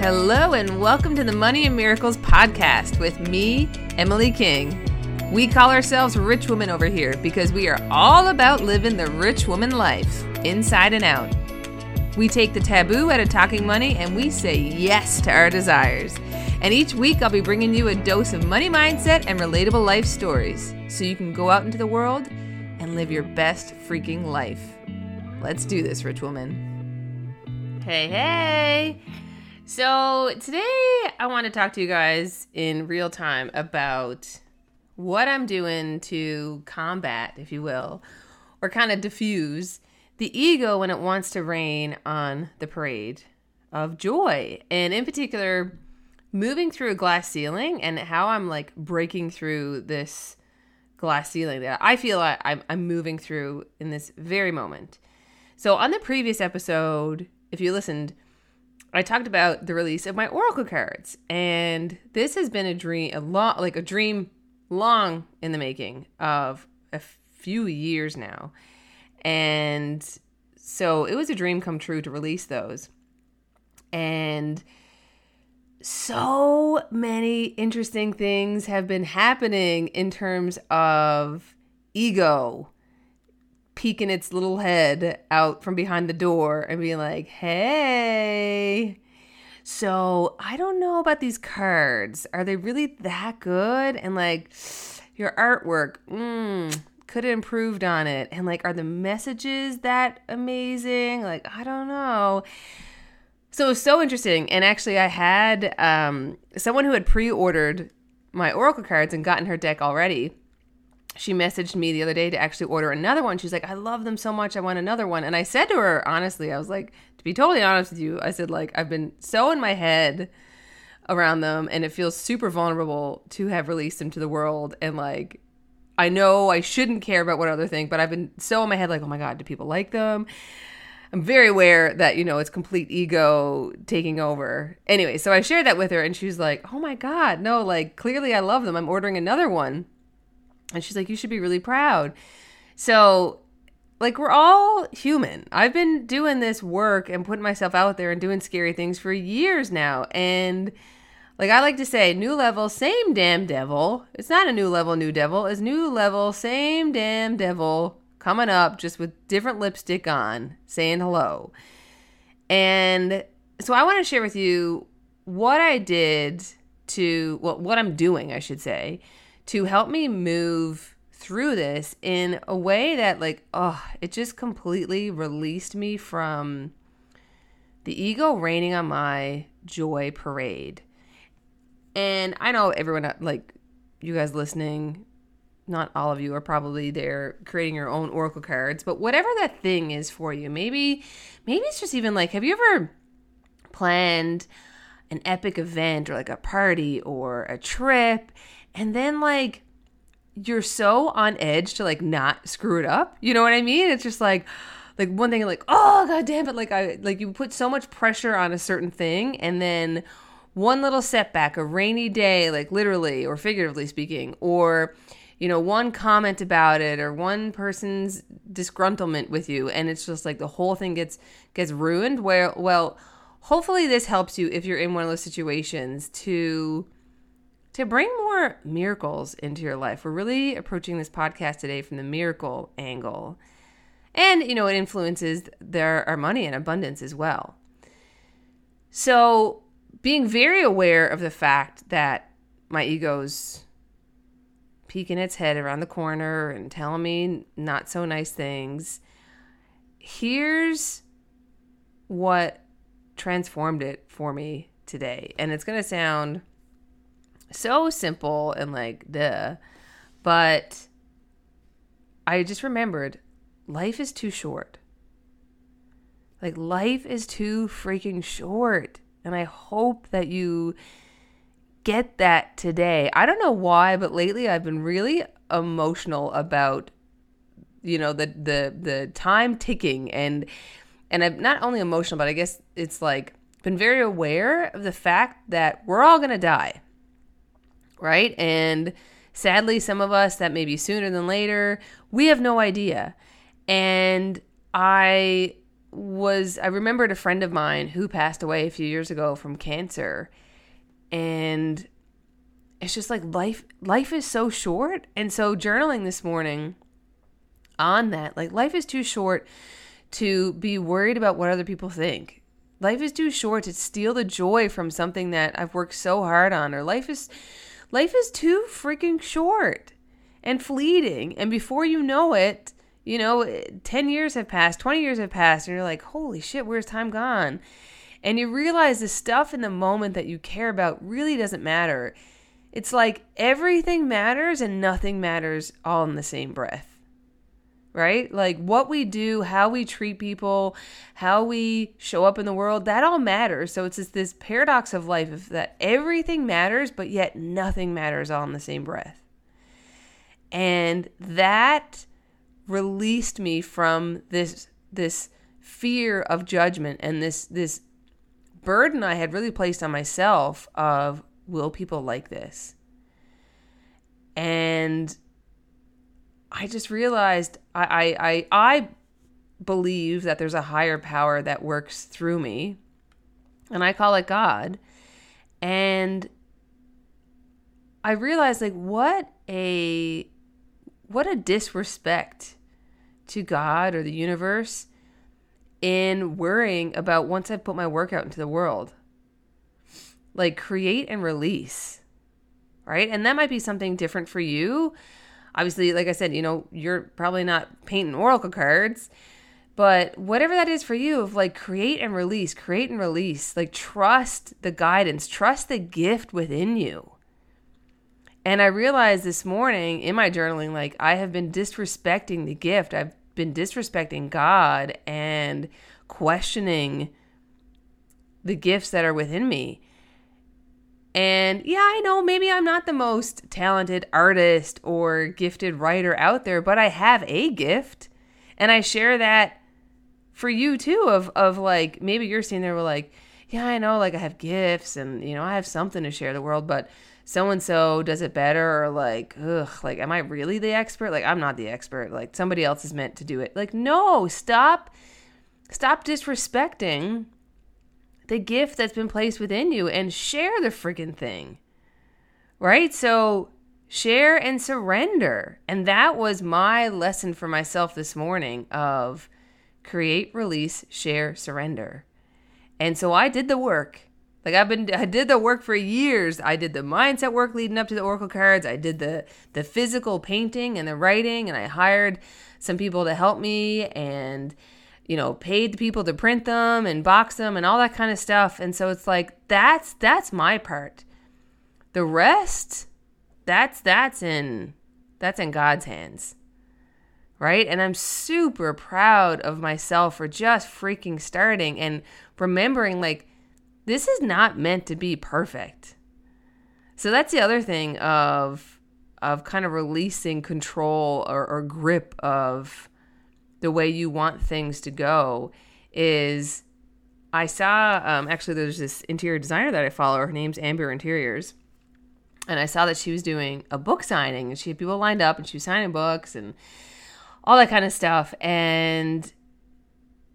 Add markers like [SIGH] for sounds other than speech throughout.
Hello, and welcome to the Money and Miracles podcast with me, Emily King. We call ourselves Rich Women over here because we are all about living the rich woman life, inside and out. We take the taboo out of talking money and we say yes to our desires. And each week, I'll be bringing you a dose of money mindset and relatable life stories so you can go out into the world and live your best freaking life. Let's do this, rich woman. Hey, hey! So, today I want to talk to you guys in real time about what I'm doing to combat, if you will, or kind of diffuse the ego when it wants to rain on the parade of joy. And in particular, moving through a glass ceiling and how I'm like breaking through this glass ceiling that I feel like I'm, I'm moving through in this very moment. So, on the previous episode, if you listened, I talked about the release of my oracle cards, and this has been a dream, a long, like a dream, long in the making of a few years now, and so it was a dream come true to release those, and so many interesting things have been happening in terms of ego peeking its little head out from behind the door and being like, hey. So I don't know about these cards. Are they really that good? And like, your artwork, mm, could have improved on it. And like, are the messages that amazing? Like, I don't know. So it was so interesting. And actually, I had um, someone who had pre ordered my Oracle cards and gotten her deck already she messaged me the other day to actually order another one. She's like, I love them so much. I want another one. And I said to her, honestly, I was like, to be totally honest with you, I said, like, I've been so in my head around them and it feels super vulnerable to have released them to the world. And like, I know I shouldn't care about what other think, but I've been so in my head, like, oh my God, do people like them? I'm very aware that, you know, it's complete ego taking over. Anyway, so I shared that with her and she was like, oh my God, no, like, clearly I love them. I'm ordering another one. And she's like, You should be really proud. So, like, we're all human. I've been doing this work and putting myself out there and doing scary things for years now. And, like, I like to say, new level, same damn devil. It's not a new level, new devil. It's new level, same damn devil coming up just with different lipstick on, saying hello. And so I want to share with you what I did to, well, what I'm doing, I should say, to help me move through this in a way that like oh it just completely released me from the ego raining on my joy parade. And i know everyone like you guys listening not all of you are probably there creating your own oracle cards but whatever that thing is for you maybe maybe it's just even like have you ever planned an epic event or like a party or a trip and then like you're so on edge to like not screw it up. You know what I mean? It's just like like one thing like, oh god damn it, like I like you put so much pressure on a certain thing and then one little setback, a rainy day, like literally or figuratively speaking, or you know, one comment about it or one person's disgruntlement with you and it's just like the whole thing gets gets ruined where well, hopefully this helps you if you're in one of those situations to to bring more miracles into your life. We're really approaching this podcast today from the miracle angle. And, you know, it influences their our money and abundance as well. So, being very aware of the fact that my ego's peeking its head around the corner and telling me not so nice things. Here's what transformed it for me today. And it's going to sound so simple and like duh. But I just remembered life is too short. Like life is too freaking short. And I hope that you get that today. I don't know why, but lately I've been really emotional about you know the the the time ticking and and I'm not only emotional, but I guess it's like been very aware of the fact that we're all going to die right? And sadly, some of us that may be sooner than later, we have no idea. And I was I remembered a friend of mine who passed away a few years ago from cancer. And it's just like life life is so short. And so journaling this morning on that, like life is too short to be worried about what other people think. Life is too short to steal the joy from something that I've worked so hard on or life is life is too freaking short and fleeting and before you know it, you know, 10 years have passed, 20 years have passed and you're like, "Holy shit, where's time gone?" And you realize the stuff in the moment that you care about really doesn't matter. It's like everything matters and nothing matters all in the same breath right? Like what we do, how we treat people, how we show up in the world, that all matters. So it's just this paradox of life that everything matters, but yet nothing matters all in the same breath. And that released me from this this fear of judgment and this this burden I had really placed on myself of will people like this? And I just realized I, I, I, I believe that there's a higher power that works through me, and I call it God. And I realized like what a what a disrespect to God or the universe in worrying about once I've put my work out into the world. Like create and release. Right? And that might be something different for you obviously, like I said, you know, you're probably not painting oracle cards, but whatever that is for you, of like create and release, create and release, like trust the guidance, trust the gift within you. And I realized this morning in my journaling, like I have been disrespecting the gift. I've been disrespecting God and questioning the gifts that are within me. And yeah, I know maybe I'm not the most talented artist or gifted writer out there, but I have a gift. And I share that for you too of of like maybe you're sitting there with like, yeah, I know like I have gifts and you know, I have something to share the world, but so and so does it better or like, ugh, like am I really the expert? Like I'm not the expert. Like somebody else is meant to do it. Like no, stop stop disrespecting the gift that's been placed within you and share the freaking thing. Right? So share and surrender. And that was my lesson for myself this morning of create, release, share, surrender. And so I did the work. Like I've been I did the work for years. I did the mindset work leading up to the oracle cards. I did the the physical painting and the writing and I hired some people to help me and you know, paid the people to print them and box them and all that kind of stuff. And so it's like that's that's my part. The rest, that's that's in that's in God's hands. Right? And I'm super proud of myself for just freaking starting and remembering like this is not meant to be perfect. So that's the other thing of of kind of releasing control or, or grip of the way you want things to go is I saw um, actually there's this interior designer that I follow. Her name's Amber Interiors, and I saw that she was doing a book signing, and she had people lined up, and she was signing books and all that kind of stuff. And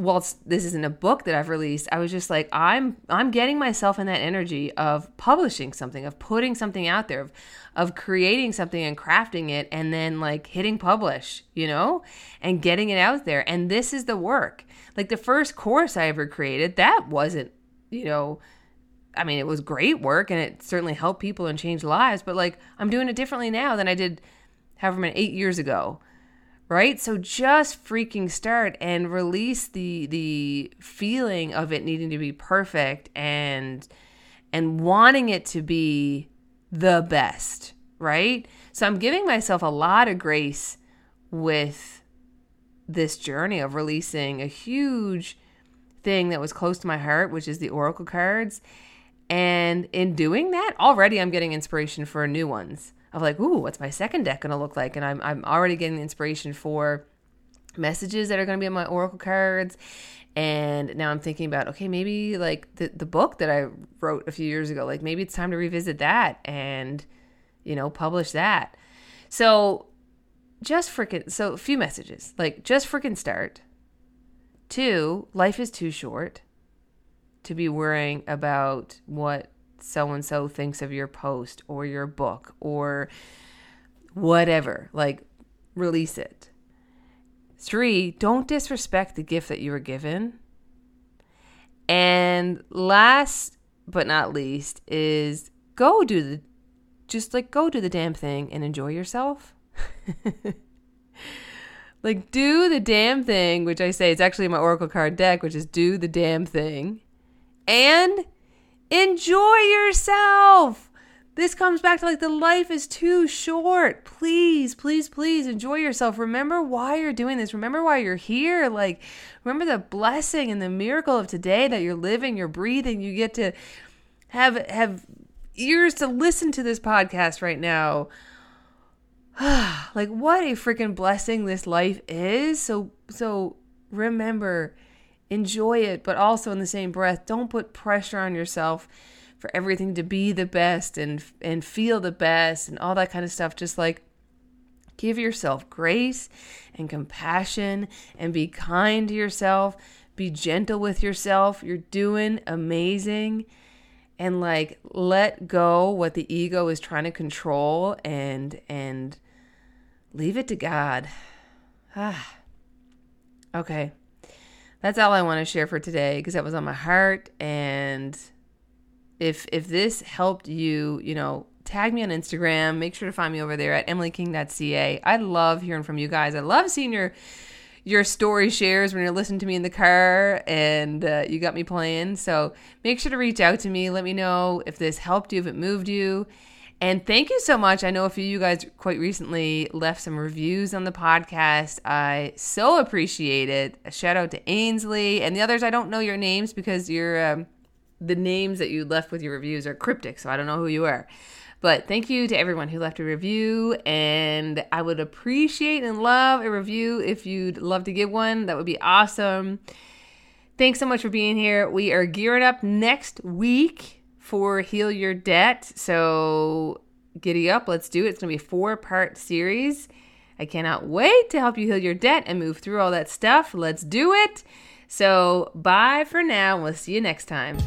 whilst this isn't a book that I've released, I was just like, I'm I'm getting myself in that energy of publishing something, of putting something out there, of of creating something and crafting it and then like hitting publish, you know, and getting it out there. And this is the work. Like the first course I ever created, that wasn't, you know, I mean, it was great work and it certainly helped people and changed lives, but like I'm doing it differently now than I did however many eight years ago right? So just freaking start and release the the feeling of it needing to be perfect and and wanting it to be the best right? So i'm giving myself a lot of grace with this journey of releasing a huge thing that was close to my heart which is the oracle cards and in doing that already i'm getting inspiration for new ones of like, ooh, what's my second deck going to look like? And I'm, I'm already getting inspiration for messages that are going to be on my oracle cards. And now I'm thinking about, okay, maybe like the, the book that I wrote a few years ago, like maybe it's time to revisit that and, you know, publish that. So just freaking, so a few messages, like just freaking start. Two, life is too short to be worrying about what so and so thinks of your post or your book or whatever. Like, release it. Three, don't disrespect the gift that you were given. And last but not least is go do the just like go do the damn thing and enjoy yourself. [LAUGHS] like do the damn thing, which I say it's actually my oracle card deck, which is do the damn thing and enjoy yourself. This comes back to like the life is too short. Please, please, please enjoy yourself. Remember why you're doing this. Remember why you're here. Like, remember the blessing and the miracle of today that you're living, you're breathing. You get to have have ears to listen to this podcast right now. [SIGHS] like what a freaking blessing this life is. So so remember enjoy it, but also in the same breath, don't put pressure on yourself for everything to be the best and and feel the best and all that kind of stuff. Just like give yourself grace and compassion and be kind to yourself. Be gentle with yourself. You're doing amazing. And like let go what the ego is trying to control and and leave it to God. [SIGHS] Ah. Okay that's all I want to share for today because that was on my heart. And if if this helped you, you know, tag me on Instagram. Make sure to find me over there at emilyking.ca. I love hearing from you guys. I love seeing your your story shares when you're listening to me in the car and uh, you got me playing. So make sure to reach out to me. Let me know if this helped you, if it moved you. And thank you so much. I know a few of you guys quite recently left some reviews on the podcast. I so appreciate it. A shout out to Ainsley and the others. I don't know your names because you're um, the names that you left with your reviews are cryptic, so I don't know who you are. But thank you to everyone who left a review, and I would appreciate and love a review if you'd love to give one. That would be awesome. Thanks so much for being here. We are gearing up next week for Heal Your Debt. So giddy up, let's do it. It's going to be a four part series. I cannot wait to help you heal your debt and move through all that stuff. Let's do it. So, bye for now. We'll see you next time.